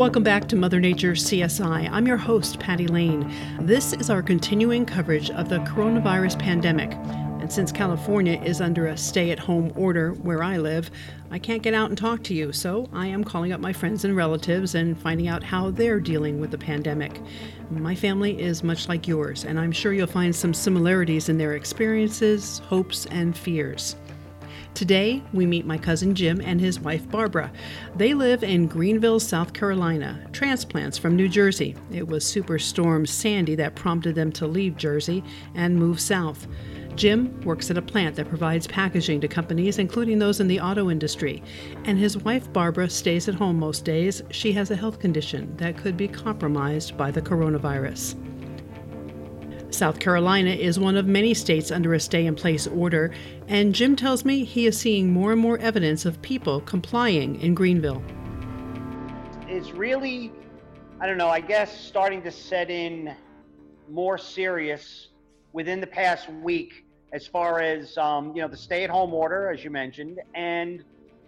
Welcome back to Mother Nature CSI. I'm your host, Patty Lane. This is our continuing coverage of the coronavirus pandemic. And since California is under a stay at home order where I live, I can't get out and talk to you, so I am calling up my friends and relatives and finding out how they're dealing with the pandemic. My family is much like yours, and I'm sure you'll find some similarities in their experiences, hopes, and fears. Today, we meet my cousin Jim and his wife Barbara. They live in Greenville, South Carolina, transplants from New Jersey. It was Superstorm Sandy that prompted them to leave Jersey and move south. Jim works at a plant that provides packaging to companies, including those in the auto industry. And his wife, Barbara, stays at home most days. She has a health condition that could be compromised by the coronavirus. South Carolina is one of many states under a stay in place order, and Jim tells me he is seeing more and more evidence of people complying in Greenville. It's really, I don't know, I guess starting to set in more serious within the past week as far as um, you know the stay-at-home order, as you mentioned, and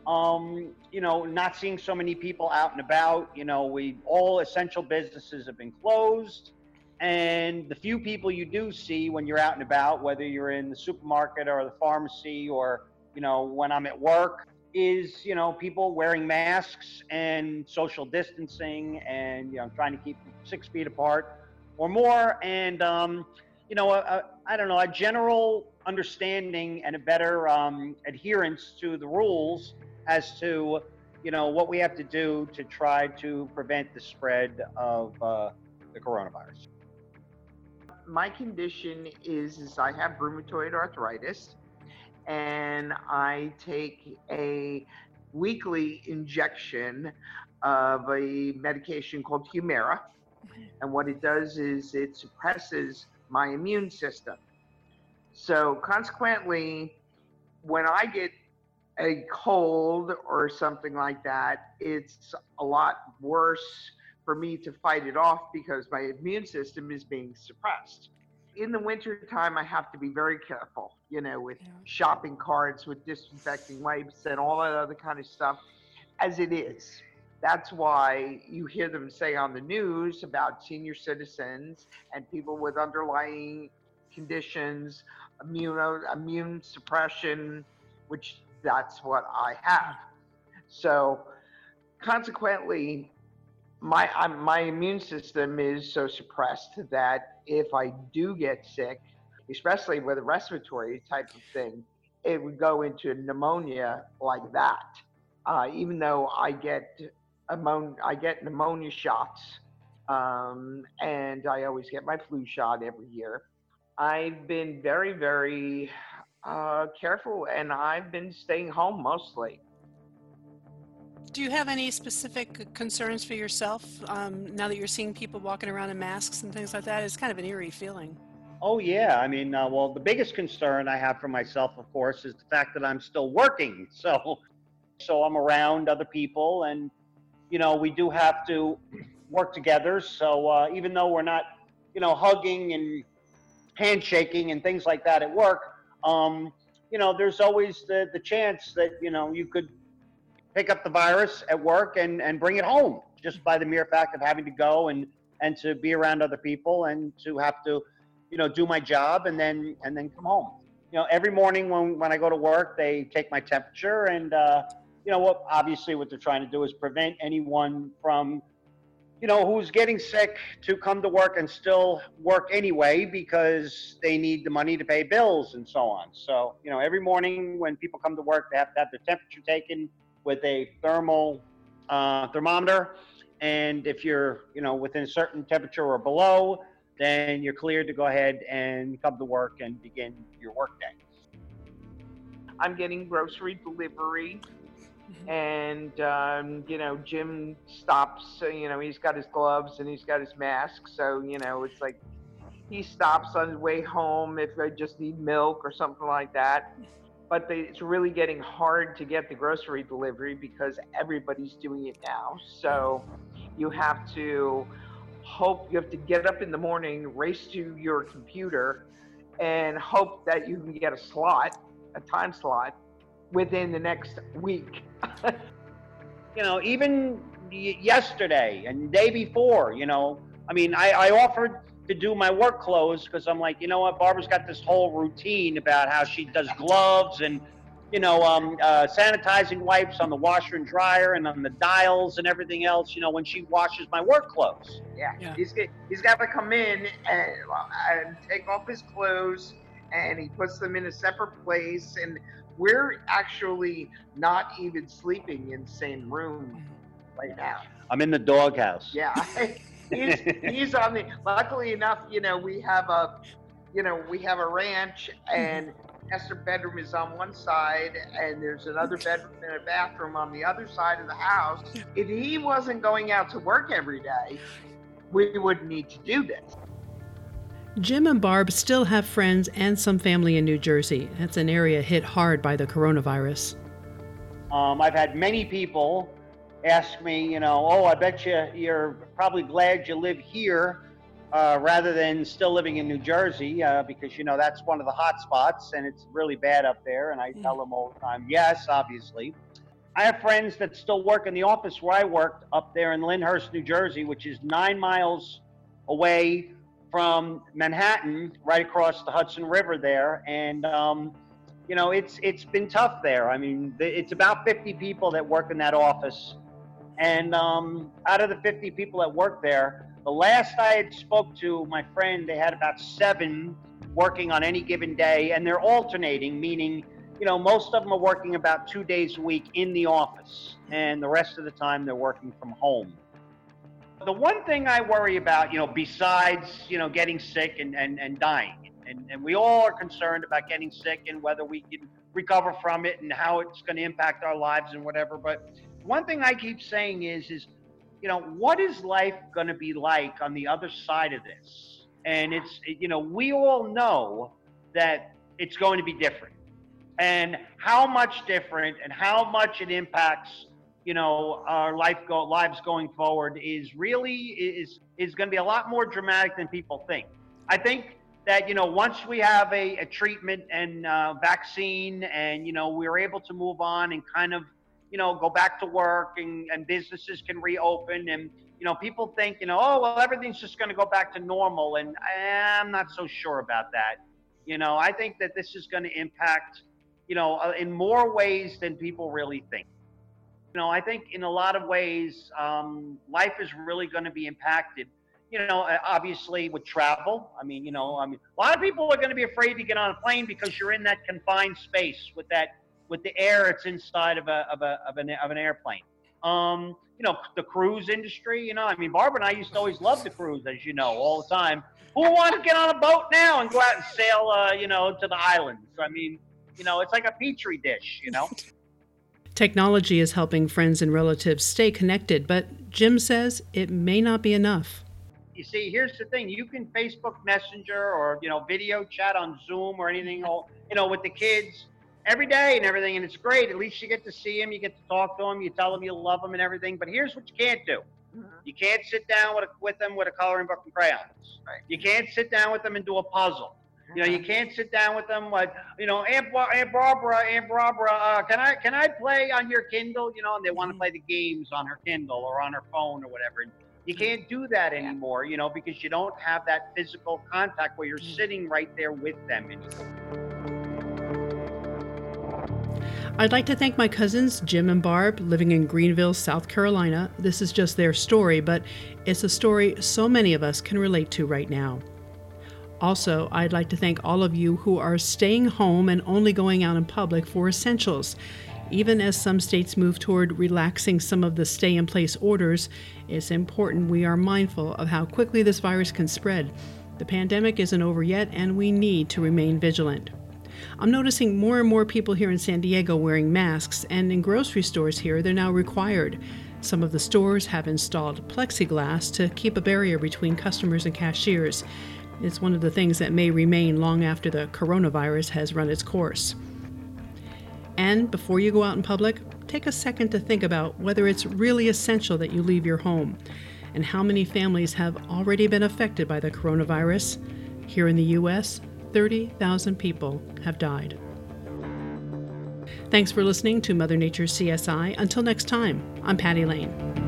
um, you know not seeing so many people out and about. You know, we all essential businesses have been closed, and the few people you do see when you're out and about, whether you're in the supermarket or the pharmacy or you know when I'm at work, is you know people wearing masks and social distancing and you know trying to keep six feet apart or more and um, you know, I don't know, a general understanding and a better um, adherence to the rules as to, you know, what we have to do to try to prevent the spread of uh, the coronavirus. My condition is, is I have rheumatoid arthritis, and I take a weekly injection of a medication called Humira. And what it does is it suppresses my immune system. So, consequently, when I get a cold or something like that, it's a lot worse for me to fight it off because my immune system is being suppressed. In the wintertime, I have to be very careful, you know, with yeah. shopping carts, with disinfecting wipes, and all that other kind of stuff, as it is. That's why you hear them say on the news about senior citizens and people with underlying conditions, immune immune suppression, which that's what I have. So consequently, my I'm, my immune system is so suppressed that if I do get sick, especially with a respiratory type of thing, it would go into pneumonia like that. Uh, even though I get ammonia, I get pneumonia shots, um, and I always get my flu shot every year. I've been very, very uh, careful, and I've been staying home mostly. Do you have any specific concerns for yourself um, now that you're seeing people walking around in masks and things like that? It's kind of an eerie feeling. Oh yeah, I mean, uh, well, the biggest concern I have for myself, of course, is the fact that I'm still working. So, so I'm around other people, and you know, we do have to work together. So uh, even though we're not, you know, hugging and handshaking and things like that at work, um, you know, there's always the, the chance that, you know, you could pick up the virus at work and, and bring it home just by the mere fact of having to go and, and to be around other people and to have to, you know, do my job and then, and then come home. You know, every morning when, when I go to work, they take my temperature and, uh, you know what obviously what they're trying to do is prevent anyone from you know who's getting sick to come to work and still work anyway because they need the money to pay bills and so on so you know every morning when people come to work they have to have their temperature taken with a thermal uh, thermometer and if you're you know within a certain temperature or below then you're cleared to go ahead and come to work and begin your workday i'm getting grocery delivery Mm-hmm. And, um, you know, Jim stops, uh, you know, he's got his gloves and he's got his mask. So, you know, it's like he stops on his way home if I just need milk or something like that. But it's really getting hard to get the grocery delivery because everybody's doing it now. So you have to hope, you have to get up in the morning, race to your computer, and hope that you can get a slot, a time slot within the next week. you know, even yesterday and day before. You know, I mean, I, I offered to do my work clothes because I'm like, you know what, Barbara's got this whole routine about how she does gloves and you know, um, uh, sanitizing wipes on the washer and dryer and on the dials and everything else, you know, when she washes my work clothes. Yeah, Yeah. he's got, he's got to come in and, and take off his clothes, and he puts them in a separate place. And we're actually not even sleeping in the same room right now. I'm in the doghouse. Yeah, he's he's on the. Luckily enough, you know, we have a, you know, we have a ranch, and master bedroom is on one side, and there's another bedroom and a bathroom on the other side of the house. If he wasn't going out to work every day, we wouldn't need to do this. Jim and Barb still have friends and some family in New Jersey. That's an area hit hard by the coronavirus. Um, I've had many people ask me, you know, oh, I bet you you're probably glad you live here uh, rather than still living in New Jersey uh, because, you know, that's one of the hot spots and it's really bad up there. And I tell them all the time, yes, obviously. I have friends that still work in the office where I worked up there in Lyndhurst, New Jersey, which is nine miles away from Manhattan, right across the Hudson River there. And, um, you know, it's it's been tough there. I mean, it's about 50 people that work in that office, and um, out of the 50 people that work there, the last I had spoke to my friend, they had about seven working on any given day, and they're alternating, meaning, you know, most of them are working about two days a week in the office, and the rest of the time they're working from home. The one thing I worry about, you know, besides, you know, getting sick and, and, and dying, and, and we all are concerned about getting sick and whether we can recover from it and how it's going to impact our lives and whatever. But one thing I keep saying is, is, you know, what is life going to be like on the other side of this? And it's, you know, we all know that it's going to be different. And how much different and how much it impacts, you know, our life go, lives going forward is really is is going to be a lot more dramatic than people think. I think that you know once we have a, a treatment and uh, vaccine and you know we're able to move on and kind of you know go back to work and, and businesses can reopen and you know people think you know oh well everything's just going to go back to normal and i'm not so sure about that you know i think that this is going to impact you know uh, in more ways than people really think you know i think in a lot of ways um, life is really going to be impacted you know, uh, obviously with travel. I mean, you know, I mean, a lot of people are going to be afraid to get on a plane because you're in that confined space with that with the air it's inside of a of a of an, of an airplane. Um, you know, the cruise industry. You know, I mean, Barbara and I used to always love the cruise, as you know, all the time. Who wants to get on a boat now and go out and sail? Uh, you know, to the islands. I mean, you know, it's like a petri dish. You know. Technology is helping friends and relatives stay connected, but Jim says it may not be enough. you see, here's the thing: you can Facebook Messenger or you know video chat on Zoom or anything, you know, with the kids every day and everything, and it's great. At least you get to see them, you get to talk to them, you tell them you love them and everything. But here's what you can't do: mm-hmm. you can't sit down with a, with them with a coloring book and crayons. Right. You can't sit down with them and do a puzzle. You know, you mm-hmm. can't sit down with them like, you know, Aunt, Bar- Aunt Barbara, Aunt Barbara, uh, can I can I play on your Kindle? You know, and they want to mm-hmm. play the games on her Kindle or on her phone or whatever. And you can't do that anymore, you know, because you don't have that physical contact where you're sitting right there with them anymore. I'd like to thank my cousins, Jim and Barb, living in Greenville, South Carolina. This is just their story, but it's a story so many of us can relate to right now. Also, I'd like to thank all of you who are staying home and only going out in public for essentials. Even as some states move toward relaxing some of the stay in place orders, it's important we are mindful of how quickly this virus can spread. The pandemic isn't over yet, and we need to remain vigilant. I'm noticing more and more people here in San Diego wearing masks, and in grocery stores here, they're now required. Some of the stores have installed plexiglass to keep a barrier between customers and cashiers. It's one of the things that may remain long after the coronavirus has run its course. And before you go out in public, take a second to think about whether it's really essential that you leave your home and how many families have already been affected by the coronavirus. Here in the U.S., 30,000 people have died. Thanks for listening to Mother Nature CSI. Until next time, I'm Patty Lane.